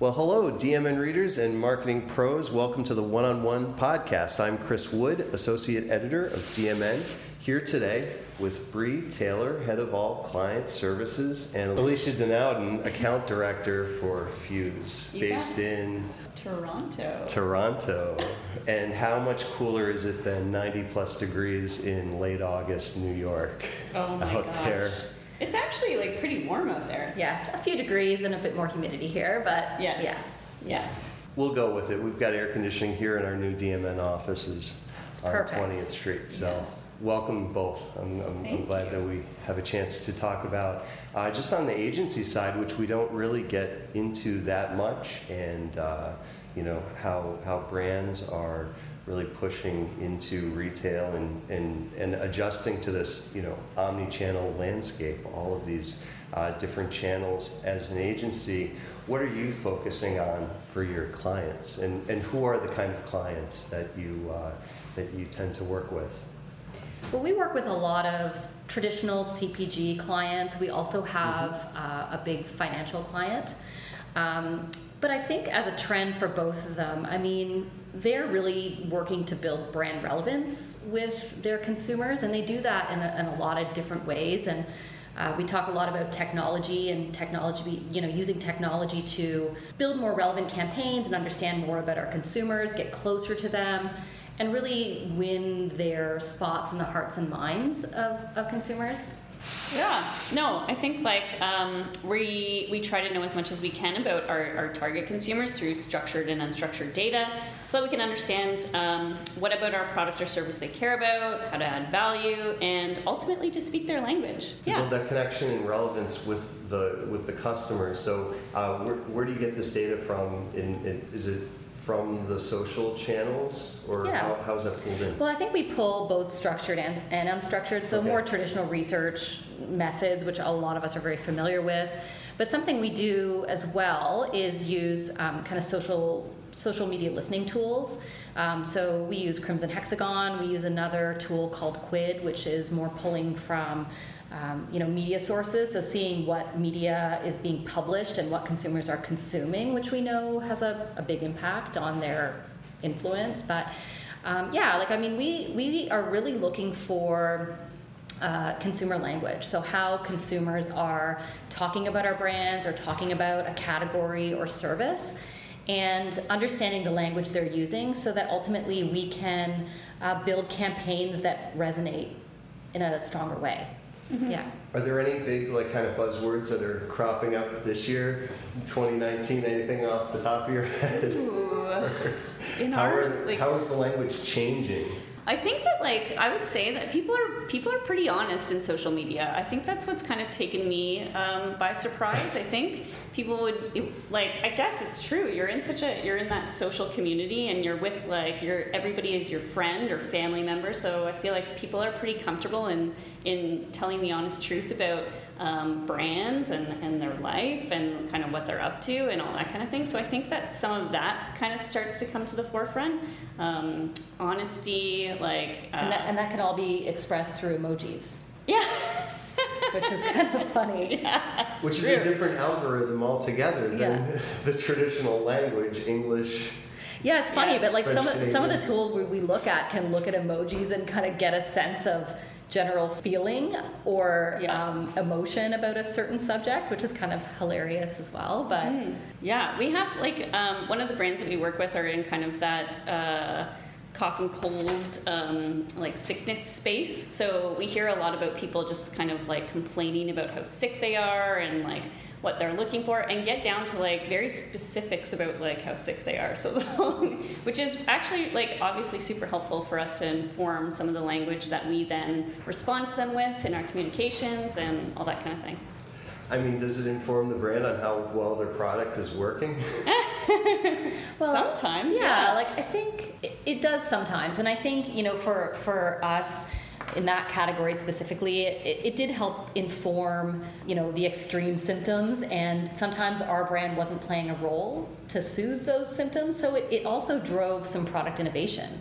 Well, hello, DMN readers and marketing pros. Welcome to the One on One podcast. I'm Chris Wood, Associate Editor of DMN, here today with Bree Taylor, Head of All Client Services, and Alicia Denowden, Account Director for Fuse, You based in Toronto. Toronto. And how much cooler is it than 90 plus degrees in late August, New York? oh my out gosh. there. It's actually like pretty warm out there. Yeah, a few degrees and a bit more humidity here, but Yes. yeah. Yes. We'll go with it. We've got air conditioning here in our new DMN offices on Perfect. 20th Street. So, Yes. welcome both. I'm, I'm, I'm glad you. that we have a chance to talk about uh, just on the agency side, which we don't really get into that much, and uh, you know how how brands are really pushing into retail and, and, and adjusting to this you know omni-channel landscape all of these uh, different channels as an agency what are you focusing on for your clients and, and who are the kind of clients that you uh, that you tend to work with Well, we work with a lot of traditional CPG clients. We also have Mm-hmm. uh, a big financial client. Um, but I think as a trend for both of them, I mean, they're really working to build brand relevance with their consumers, and they do that in a, in a lot of different ways. And uh, we talk a lot about technology and technology, you know, using technology to build more relevant campaigns and understand more about our consumers, get closer to them, and really win their spots in the hearts and minds of, of consumers. Yeah. No, I think like um, we we try to know as much as we can about our, our target consumers through structured and unstructured data, so that we can understand um, what about our product or service they care about, how to add value, and ultimately to speak their language. to Yeah. build that connection and relevance with the with the customer. So, uh, where, where do you get this data from? In, in is it from the social channels, or Yeah. how, how's that pulled in? Well, I think we pull both structured and, and unstructured, so Okay. more traditional research methods, which a lot of us are very familiar with. But something we do as well is use um, kind of social social media listening tools. Um, so we use Crimson Hexagon. We use another tool called Quid, which is more pulling from um, you know media sources. So seeing what media is being published and what consumers are consuming, which we know has a, a big impact on their influence. But um, yeah, like I mean, we we are really looking for uh, consumer language. So how consumers are talking about our brands or talking about a category or service, and understanding the language they're using, so that ultimately we can uh, build campaigns that resonate in a stronger way. Yeah. Are there any big like kind of buzzwords that are cropping up this year, 2019? Anything off the top of your head? Ooh. In How, our are, like, how is the language changing? I think that like I would say that people are people are pretty honest in social media. I think that's what's kind of taken me um, by surprise. I think people would it- like I guess it's true. You're in such a you're in that social community and you're with like your everybody is your friend or family member. So I feel like people are pretty comfortable in in telling the honest truth about um, brands and, and their life and kind of what they're up to and all that kind of thing. So I think that some of that kind of starts to come to the forefront. Um, honesty, like, uh, And that, and that can all be expressed through emojis, yeah, which is kind of funny. yeah, it's Which is a different algorithm altogether than Yeah. the traditional language, English. Yeah, it's funny, Yes. but like some French of, some of the tools we, we look at can look at emojis and kind of get a sense of general feeling or Yeah. um, emotion about a certain subject, which is kind of hilarious as well. But Mm. Yeah, we have like um, one of the brands that we work with are in kind of that uh, cough and cold, um, like sickness space. So we hear a lot about people just kind of like complaining about how sick they are and like what they're looking for, and get down to like very specifics about like how sick they are. So, which is actually like obviously super helpful for us to inform some of the language that we then respond to them with in our communications and all that kind of thing. I mean, does it inform the brand on how well their product is working? Well, Sometimes, yeah, yeah. like I think it, it does sometimes, and I think you know for for us in that category specifically, it, it did help inform you know the extreme symptoms, and sometimes our brand wasn't playing a role to soothe those symptoms, so it, it also drove some product innovation.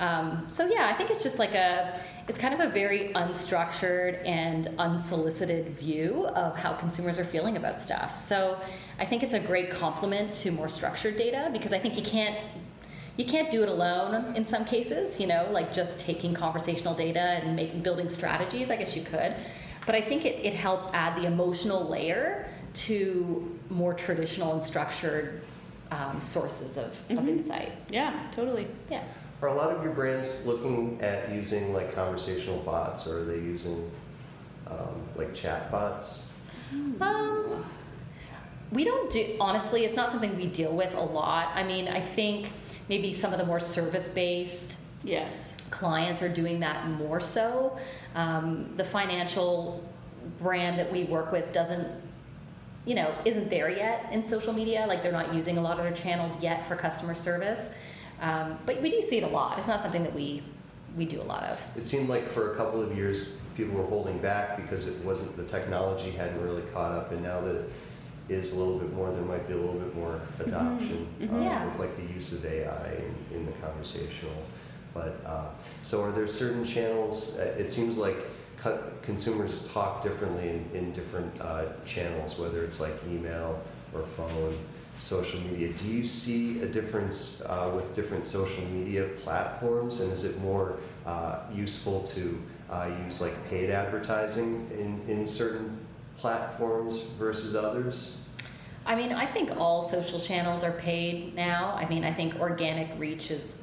Um, so yeah, I think it's just like a, it's kind of a very unstructured and unsolicited view of how consumers are feeling about stuff. So I think it's a great complement to more structured data because I think you can't you can't do it alone in some cases, you know, like just taking conversational data and making building strategies. I guess you could. But I think it, it helps add the emotional layer to more traditional and structured um, sources of, of Mhm. insight. Yeah, totally. Yeah. Are a lot of your brands looking at using like conversational bots, or are they using um, like chat bots? Um, we don't do honestly. It's not something we deal with a lot. I mean, I think maybe some of the more service-based Yes. clients are doing that more so. Um, the financial brand that we work with doesn't, you know, isn't there yet in social media. Like they're not using a lot of their channels yet for customer service. Um, but we do see it a lot. It's not something that we we do a lot of. It seemed like for a couple of years people were holding back because it wasn't the technology hadn't really caught up, and now that it is a little bit more, there might be a little bit more adoption Mhm. um, Yeah. with like the use of AI in, in the conversational. But uh, so are there certain channels? uh, It seems like co- consumers talk differently in, in different uh, channels, whether it's like email or phone, social media. Do you see a difference uh, with different social media platforms, and is it more uh, useful to uh, use like paid advertising in, in certain platforms versus others? I mean, I think all social channels are paid now. I mean, I think organic reach is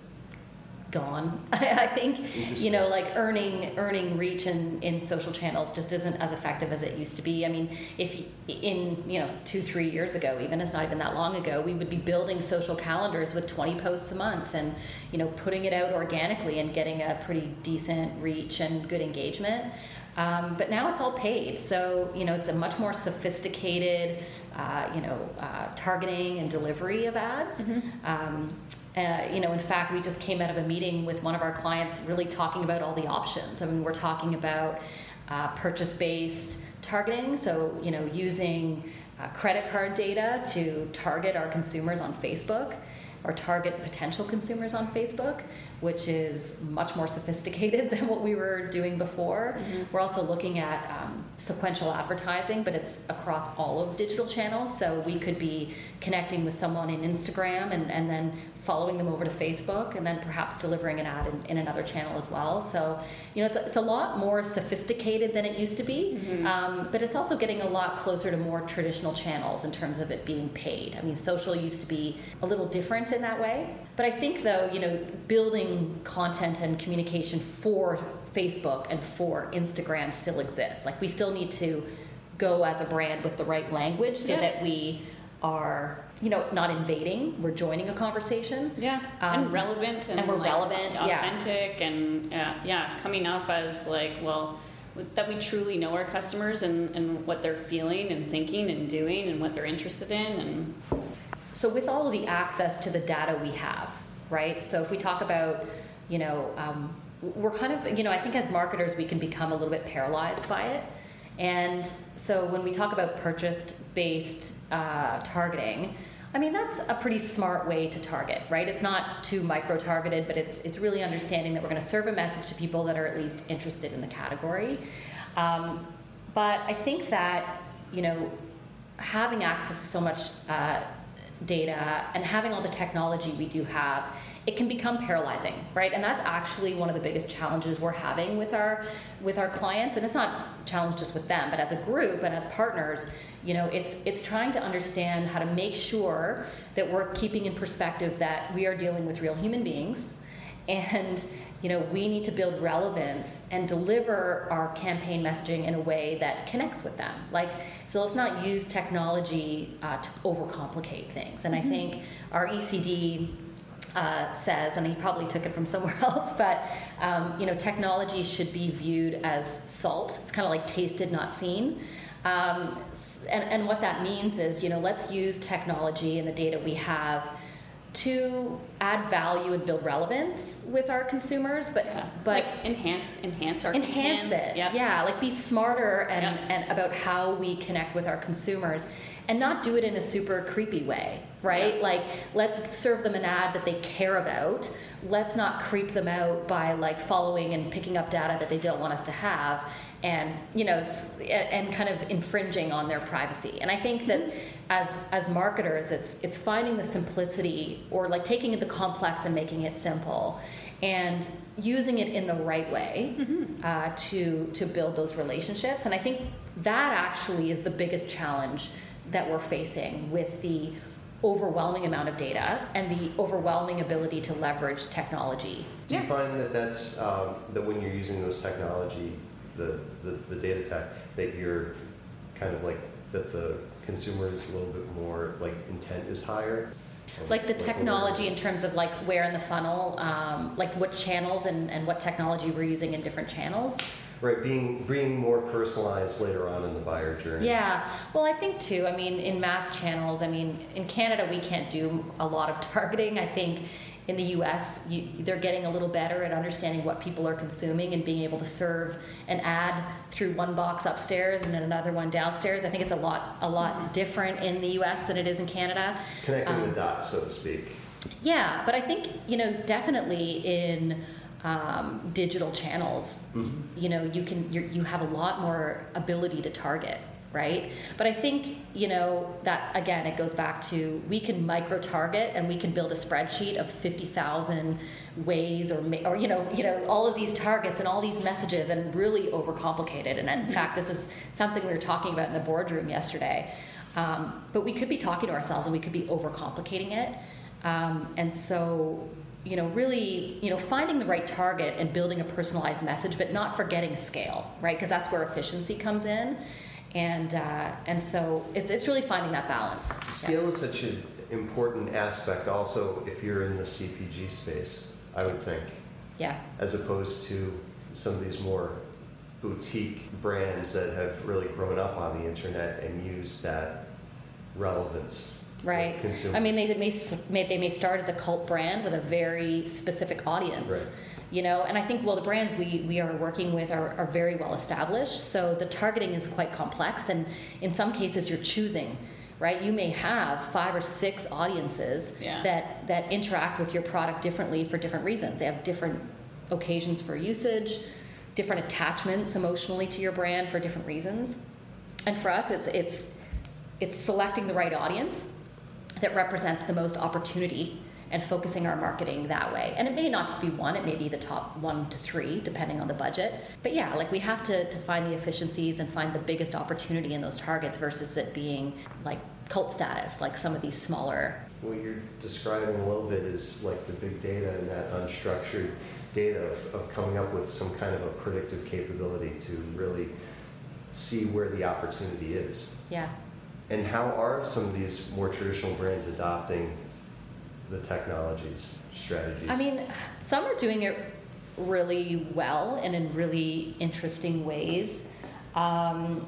gone. I think you know, like earning earning reach in, in social channels just isn't as effective as it used to be. I mean, if y- in you know two three years ago, even it's not even that long ago, we would be building social calendars with 20 posts a month and you know putting it out organically and getting a pretty decent reach and good engagement. Um, but now it's all paid, so you know it's a much more sophisticated, uh, you know, uh, targeting and delivery of ads. Um, uh, you know, in fact, we just came out of a meeting with one of our clients, really talking about all the options. I mean, we're talking about uh, purchase-based targeting, so you know, using uh, credit card data to target our consumers on Facebook or target potential consumers on Facebook, which is much more sophisticated than what we were doing before. We're also looking at um, sequential advertising, but it's across all of digital channels. So we could be connecting with someone in Instagram and, and then following them over to Facebook and then perhaps delivering an ad in, in another channel as well. So, you know, it's a, it's a lot more sophisticated than it used to be, um, but it's also getting a lot closer to more traditional channels in terms of it being paid. I mean, social used to be a little different in that way. But I think, though, you know, building content and communication for Facebook and for Instagram still exists. Like, we still need to go as a brand with the right language so Yeah. that we are, you know, not invading, we're joining a conversation. Yeah, Um, and relevant and, and we're like, relevant, yeah. authentic, and uh, yeah, coming off as like well that we truly know our customers and, and what they're feeling and thinking and doing and what they're interested in and So with all of the access to the data we have, right? So if we talk about, you know, um, we're kind of, you know, I think as marketers we can become a little bit paralyzed by it. And so when we talk about purchase-based uh, targeting, I mean that's a pretty smart way to target, right? It's not too micro-targeted, but it's it's really understanding that we're going to serve a message to people that are at least interested in the category. Um, but I think that you know having access to so much uh, data and having all the technology we do have, it can become paralyzing, right? And that's actually one of the biggest challenges we're having with our with our clients. And it's not challenge just with them, but as a group and as partners, you know, it's it's trying to understand how to make sure that we're keeping in perspective that we are dealing with real human beings and you know we need to build relevance and deliver our campaign messaging in a way that connects with them like so let's not use technology uh, to overcomplicate things and i think our ecd uh, says, and he probably took it from somewhere else, but um, you know, technology should be viewed as salt. It's kind of like tasted, not seen. Um, and, and what that means is, you know, let's use technology and the data we have to add value and build relevance with our consumers, but yeah, but like enhance enhance our enhance it. Yeah. Yeah, like be smarter and, Yeah. and about how we connect with our consumers. and not do it in a super creepy way, right? Yeah. Like, let's serve them an ad that they care about. Let's not creep them out by like following and picking up data that they don't want us to have and you know and kind of infringing on their privacy. And i think that as as marketers it's it's finding the simplicity or like taking the complex and making it simple and using it in the right way uh, to to build those relationships. And i think that actually is the biggest challenge that we're facing with the overwhelming amount of data and the overwhelming ability to leverage technology. Do you Yeah. find that that's um, that when you're using those technology, the, the the data tech, that you're kind of like that the consumer is a little bit more like intent is higher? like the technology in terms of like where in the funnel um, like what channels and, and what technology we're using in different channels Right, being being more personalized later on in the buyer journey. yeah well i think too i mean in mass channels i mean in canada we can't do a lot of targeting i think in the us you, they're getting a little better at understanding what people are consuming and being able to serve an ad through one box upstairs and then another one downstairs i think it's a lot a lot different in the us than it is in canada Connecting Um, the dots, so to speak. Yeah, but I think you know definitely in um, digital channels, Mhm. you know you can you have a lot more ability to target, right? But I think you know that again it goes back to we can micro target and we can build a spreadsheet of fifty thousand ways or or you know you know all of these targets and all these messages and really overcomplicate it. And in fact, this is something we were talking about in the boardroom yesterday. Um, but we could be talking to ourselves and we could be overcomplicating it. Um, and so, you know, really, you know, finding the right target and building a personalized message, but not forgetting scale, right? Because that's where efficiency comes in. And uh, and so it's, it's really finding that balance. Scale is such an important aspect also if you're in the CPG space, I would think, Yeah. as opposed to some of these more boutique brands that have really grown up on the internet and use that relevance Right. consumers. I mean, they may, may they may start as a cult brand with a very specific audience. Right. You know, and I think well, the brands we, we are working with are, are very well established, so the targeting is quite complex, and in some cases you're choosing, right? You may have five or six audiences Yeah. that that interact with your product differently for different reasons. They have different occasions for usage, different attachments emotionally to your brand for different reasons. And for us, it's it's it's selecting the right audience that represents the most opportunity and focusing our marketing that way. And it may not just be one, it may be the top one to three, depending on the budget. But yeah, like we have to, to find the efficiencies and find the biggest opportunity in those targets versus it being like cult status, like some of these smaller. What you're describing a little bit is like the big data and that unstructured data of, of coming up with some kind of a predictive capability to really see where the opportunity is. Yeah. And how are some of these more traditional brands adopting the technologies, strategies? I mean, some are doing it really well and in really interesting ways. Um,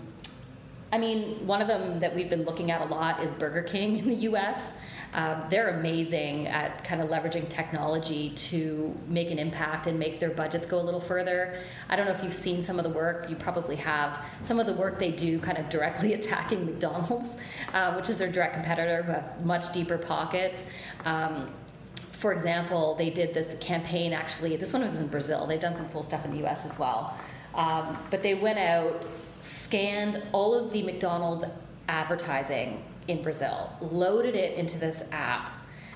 I mean, one of them that we've been looking at a lot is Burger King in the US. Um, they're amazing at kind of leveraging technology to make an impact and make their budgets go a little further. I don't know if you've seen some of the work, you probably have. Some of the work they do kind of directly attacking McDonald's, uh, which is their direct competitor who have much deeper pockets. Um, for example, they did this campaign actually. This one was in Brazil. They've done some cool stuff in the US as well. Um, but they went out, scanned all of the McDonald's advertising in Brazil, loaded it into this app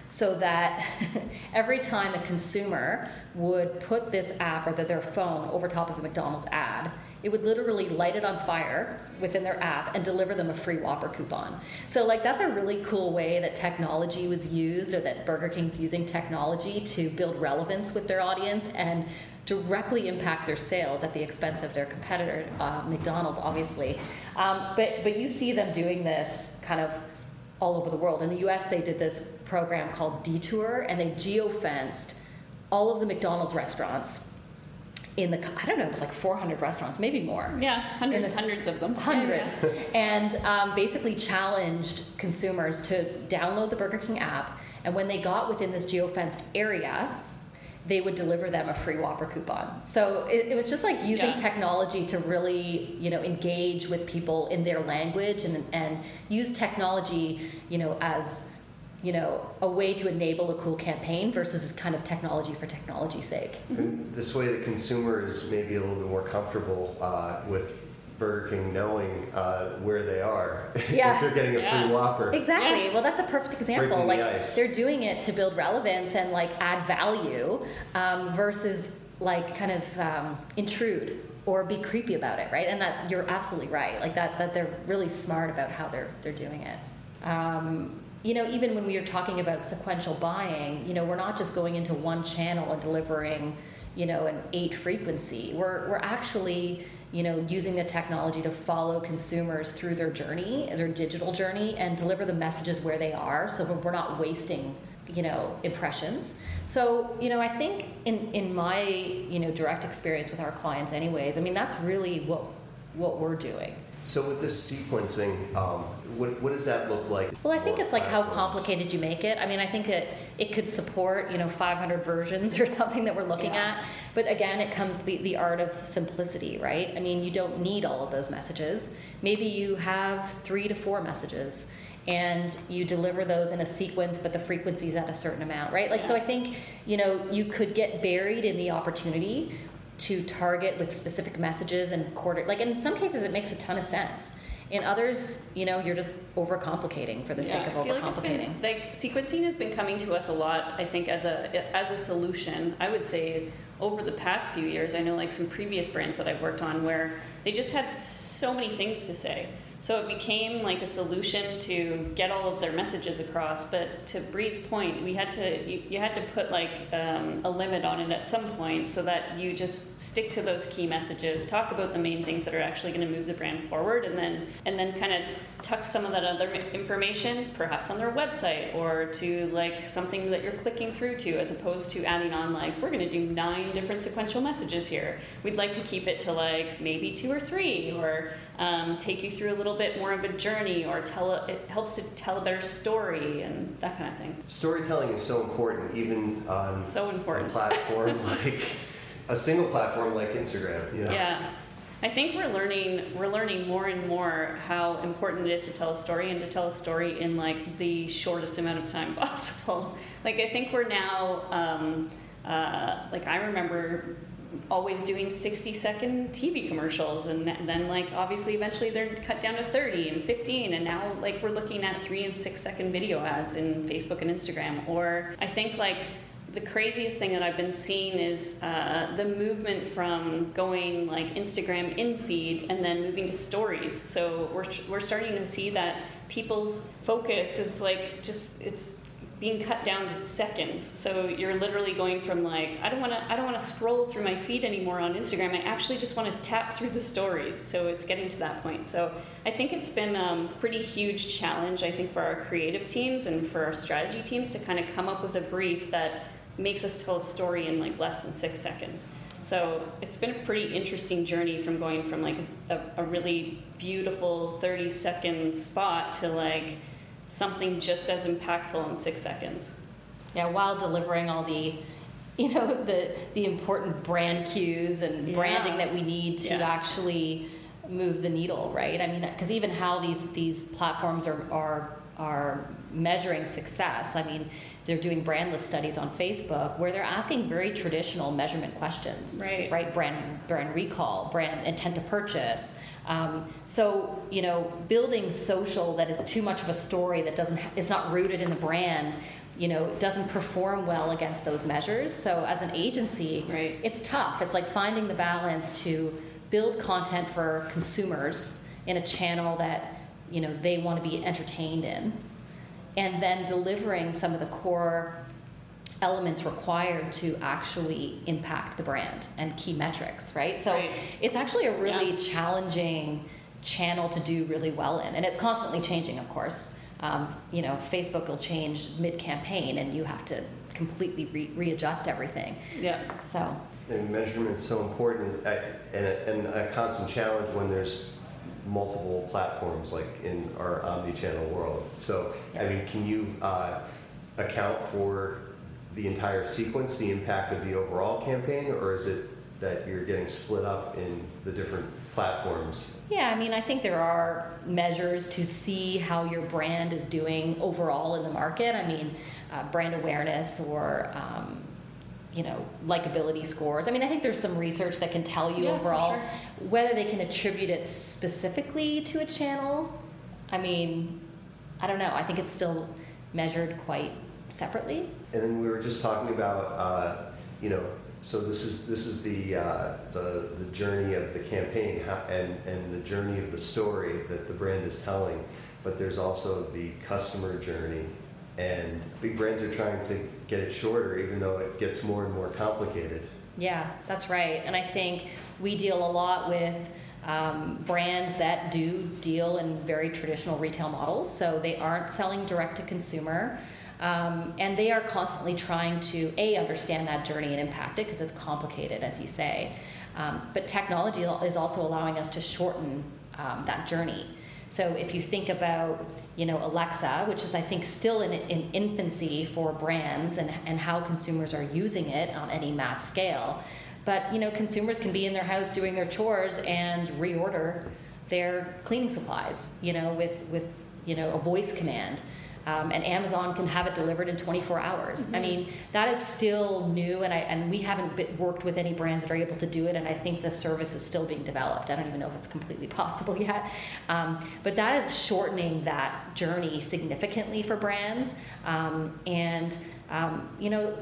so that every time a consumer would put this app or their phone over top of a McDonald's ad, it would literally light it on fire within their app and deliver them a free Whopper coupon. So, like, that's a really cool way that technology was used, or that Burger King's using technology to build relevance with their audience and directly impact their sales at the expense of their competitor, uh, McDonald's, obviously. Um, but but you see them doing this kind of all over the world. In the U.S., they did this program called Detour, and they geofenced all of the McDonald's restaurants in the I don't know, it was like 400 restaurants, maybe more. Yeah, hundreds, this- hundreds of them. Hundreds. and um, basically challenged consumers to download the Burger King app. And when they got within this geofenced area, they would deliver them a free Whopper coupon. So it, it was just like using Yeah. technology to really, you know, engage with people in their language and, and use technology, you know, as, you know, a way to enable a cool campaign versus kind of technology for technology's sake. And this way, the consumer is maybe a little bit more comfortable uh, with Burger King knowing uh, where they are. Yeah. if they're getting a Yeah. free Whopper. Exactly. Yeah. Well, that's a perfect example. Breaking the like ice. they're doing it to build relevance and like add value um, versus like kind of um, intrude or be creepy about it, right? And that you're absolutely right. Like that that they're really smart about how they're they're doing it. Um, you know, even when we are talking about sequential buying, you know, we're not just going into one channel and delivering, you know, an eight frequency. We're we're actually you know, using the technology to follow consumers through their journey, their digital journey, and deliver the messages where they are, so we're not wasting, you know, impressions. So, you know, I think in in my you know direct experience with our clients, anyways, I mean that's really what what we're doing. So with this sequencing, um, what, what does that look like? Well, I think it's like how complicated you make it. I mean, I think that it could support, you know, 500 versions or something that we're looking Yeah. at. But again, it comes the, the art of simplicity, right? I mean, you don't need all of those messages. Maybe you have three to four messages and you deliver those in a sequence, but the frequency's at a certain amount, right? Like, so I think, you know, you could get buried in the opportunity to target with specific messages and quarter, like in some cases, it makes a ton of sense. In others, you know, you're just overcomplicating for the sake of I feel like it's overcomplicating. been like sequencing has been coming to us a lot. I think as a as a solution, I would say over the past few years, I know like some previous brands that I've worked on where they just had so many things to say. So it became like a solution to get all of their messages across. But to Bree's point, we had to you, you had to put like um, a limit on it at some point so that you just stick to those key messages, talk about the main things that are actually going to move the brand forward, and then and then kind of tuck some of that other information perhaps on their website or to like something that you're clicking through to as opposed to adding on like we're going to do nine different sequential messages here we'd like to keep it to like maybe two or three or um, take you through a little bit more of a journey or tell a, it helps to tell a better story and that kind of thing Storytelling is so important, even on so a important platform like a single platform like Instagram. You know? Yeah. I think we're learning we're learning more and more how important it is to tell a story and to tell a story in like the shortest amount of time possible. Like I think we're now um, uh, like I remember always doing 60 second TV commercials and then like obviously eventually they're cut down to 30 and 15 and now like we're looking at 3 and 6 second video ads in Facebook and Instagram or I think like the craziest thing that I've been seeing is uh, the movement from going like Instagram in feed and then moving to stories. So we're, we're starting to see that people's focus is like just it's being cut down to seconds. So you're literally going from like I don't want to I don't want to scroll through my feed anymore on Instagram. I actually just want to tap through the stories. So it's getting to that point. So I think it's been um, pretty huge challenge. I think for our creative teams and for our strategy teams to kind of come up with a brief that makes us tell a story in like less than six seconds. So it's been a pretty interesting journey from going from like a, a really beautiful 30 second spot to like something just as impactful in six seconds. Yeah, while delivering all the, you know, the the important brand cues and Yeah. branding that we need to Yes. actually move the needle, right? I mean, because even how these these platforms are are are measuring success. I mean, they're doing brand lift studies on Facebook where they're asking very traditional measurement questions, Right. Right, brand brand recall, brand intent to purchase. Um, so you know, building social that is too much of a story that doesn't ha- is not rooted in the brand, you know, doesn't perform well against those measures. So as an agency, Right. it's tough. It's like finding the balance to build content for consumers in a channel that you know they want to be entertained in, and then delivering some of the core elements required to actually impact the brand and key metrics, right? So Right. it's actually a really Yeah. challenging channel to do really well in, and it's constantly changing, of course. Um, you know, Facebook will change mid-campaign, and you have to completely re- readjust everything. Yeah. So And measurement's so important and a, and a constant challenge when there's multiple platforms like in our omni-channel world. So, I mean, can you uh, account for the entire sequence, the impact of the overall campaign, or is it that you're getting split up in the different platforms? Yeah, I mean, I think there are measures to see how your brand is doing overall in the market. I mean, uh, brand awareness or um, you know likability scores. I mean, I think there's some research that can tell you Yeah, overall sure. whether they can attribute it specifically to a channel. I mean, I don't know. I think it's still measured quite separately. And then we were just talking about, uh, you know, so this is this is the uh, the the journey of the campaign and and the journey of the story that the brand is telling. But there's also the customer journey, and big brands are trying to get it shorter, even though it gets more and more complicated. Yeah, that's right. And I think we deal a lot with um, brands that do deal in very traditional retail models. So they aren't selling direct to consumer. Um, and they are constantly trying to, A, understand that journey and impact it because it's complicated, as you say. Um, but technology is also allowing us to shorten um, that journey. So if you think about, you know, Alexa, which is I think still in, in infancy for brands and, and how consumers are using it on any mass scale, but you know, consumers can be in their house doing their chores and reorder their cleaning supplies, you know, with with you know a voice command. Um, and Amazon can have it delivered in 24 hours. I mean, that is still new, and I and we haven't been, worked with any brands that are able to do it. And I think the service is still being developed. I don't even know if it's completely possible yet, um, but that is shortening that journey significantly for brands. Um, and um, you know,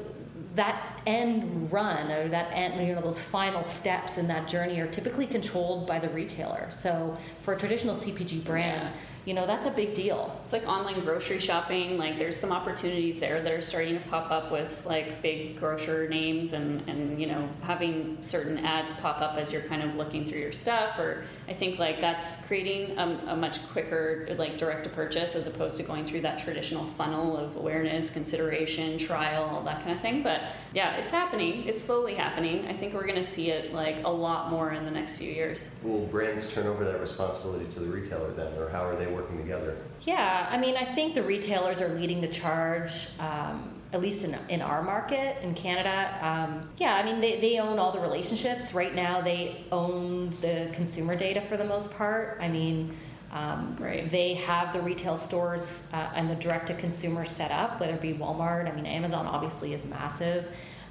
that end run or that end, you know, those final steps in that journey are typically controlled by the retailer. So for a traditional CPG brand, Yeah. You know, that's a big deal. It's like online grocery shopping. Like there's some opportunities there that are starting to pop up with like big grocer names and, and you know having certain ads pop up as you're kind of looking through your stuff. Or I think like that's creating a, a much quicker like direct to purchase as opposed to going through that traditional funnel of awareness, consideration, trial, all that kind of thing. But yeah, it's happening. It's slowly happening. I think we're gonna see it like a lot more in the next few years. Will brands turn over that responsibility to the retailer then, or how are they working together? Yeah, I mean, I think the retailers are leading the charge, um, at least in, in our market in Canada. Um, yeah, I mean, they, they own all the relationships. Right now, they own the consumer data for the most part. I mean, um, Right. they have the retail stores uh, and the direct to consumer set up, whether it be Walmart. I mean, Amazon obviously is massive.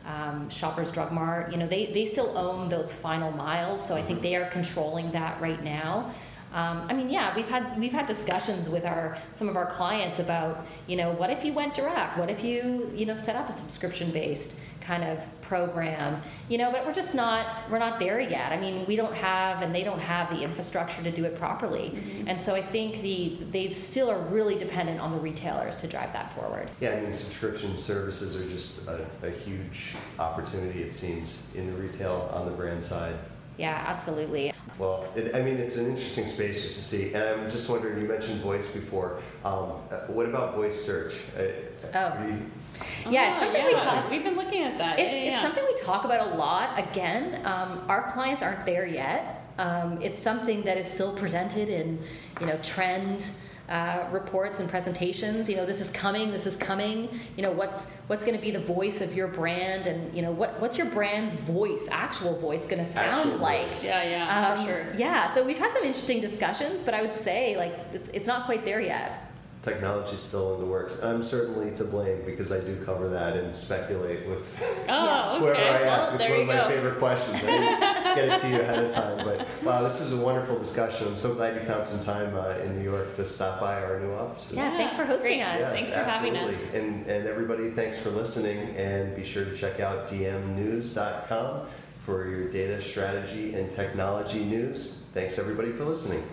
Um, Shoppers Drug Mart, you know, they, they still own those final miles, so I think they are controlling that right now. Um, I mean, yeah, we've had we've had discussions with our some of our clients about you know what if you went direct? What if you you know set up a subscription based kind of program? You know, but we're just not we're not there yet. I mean, we don't have and they don't have the infrastructure to do it properly, and so I think the they still are really dependent on the retailers to drive that forward. Yeah, I mean, subscription services are just a, a huge opportunity, it seems, in the retail on the brand side. Yeah, absolutely. Well, it, I mean, it's an interesting space just to see. And I'm just wondering, you mentioned voice before. Um, uh, what about voice search? Uh, Oh. you- Yeah, it's Oh, something we talk- We've been looking at that. It's, yeah, yeah, it's yeah. something we talk about a lot. Again, um, our clients aren't there yet. Um, it's something that is still presented in, you know, trend uh, reports and presentations. You know, this is coming. This is coming. You know, what's what's going to be the voice of your brand, and you know, what what's your brand's voice, actual voice, going to sound Actual like? voice. Yeah, yeah, Um, for sure. Yeah. So we've had some interesting discussions, but I would say like it's, it's not quite there yet. Technology's still in the works. I'm certainly to blame because I do cover that and speculate with Oh, okay. whoever I ask. Well, it's one you of my go. favorite questions. I didn't get it to you ahead of time. But wow, this is a wonderful discussion. I'm so glad you found some time uh, in New York to stop by our new offices. Yeah, thanks for hosting us. Yes, Thanks for having absolutely. us. And, and everybody, thanks for listening. And be sure to check out dmnews.com for your data strategy and technology news. Thanks everybody for listening.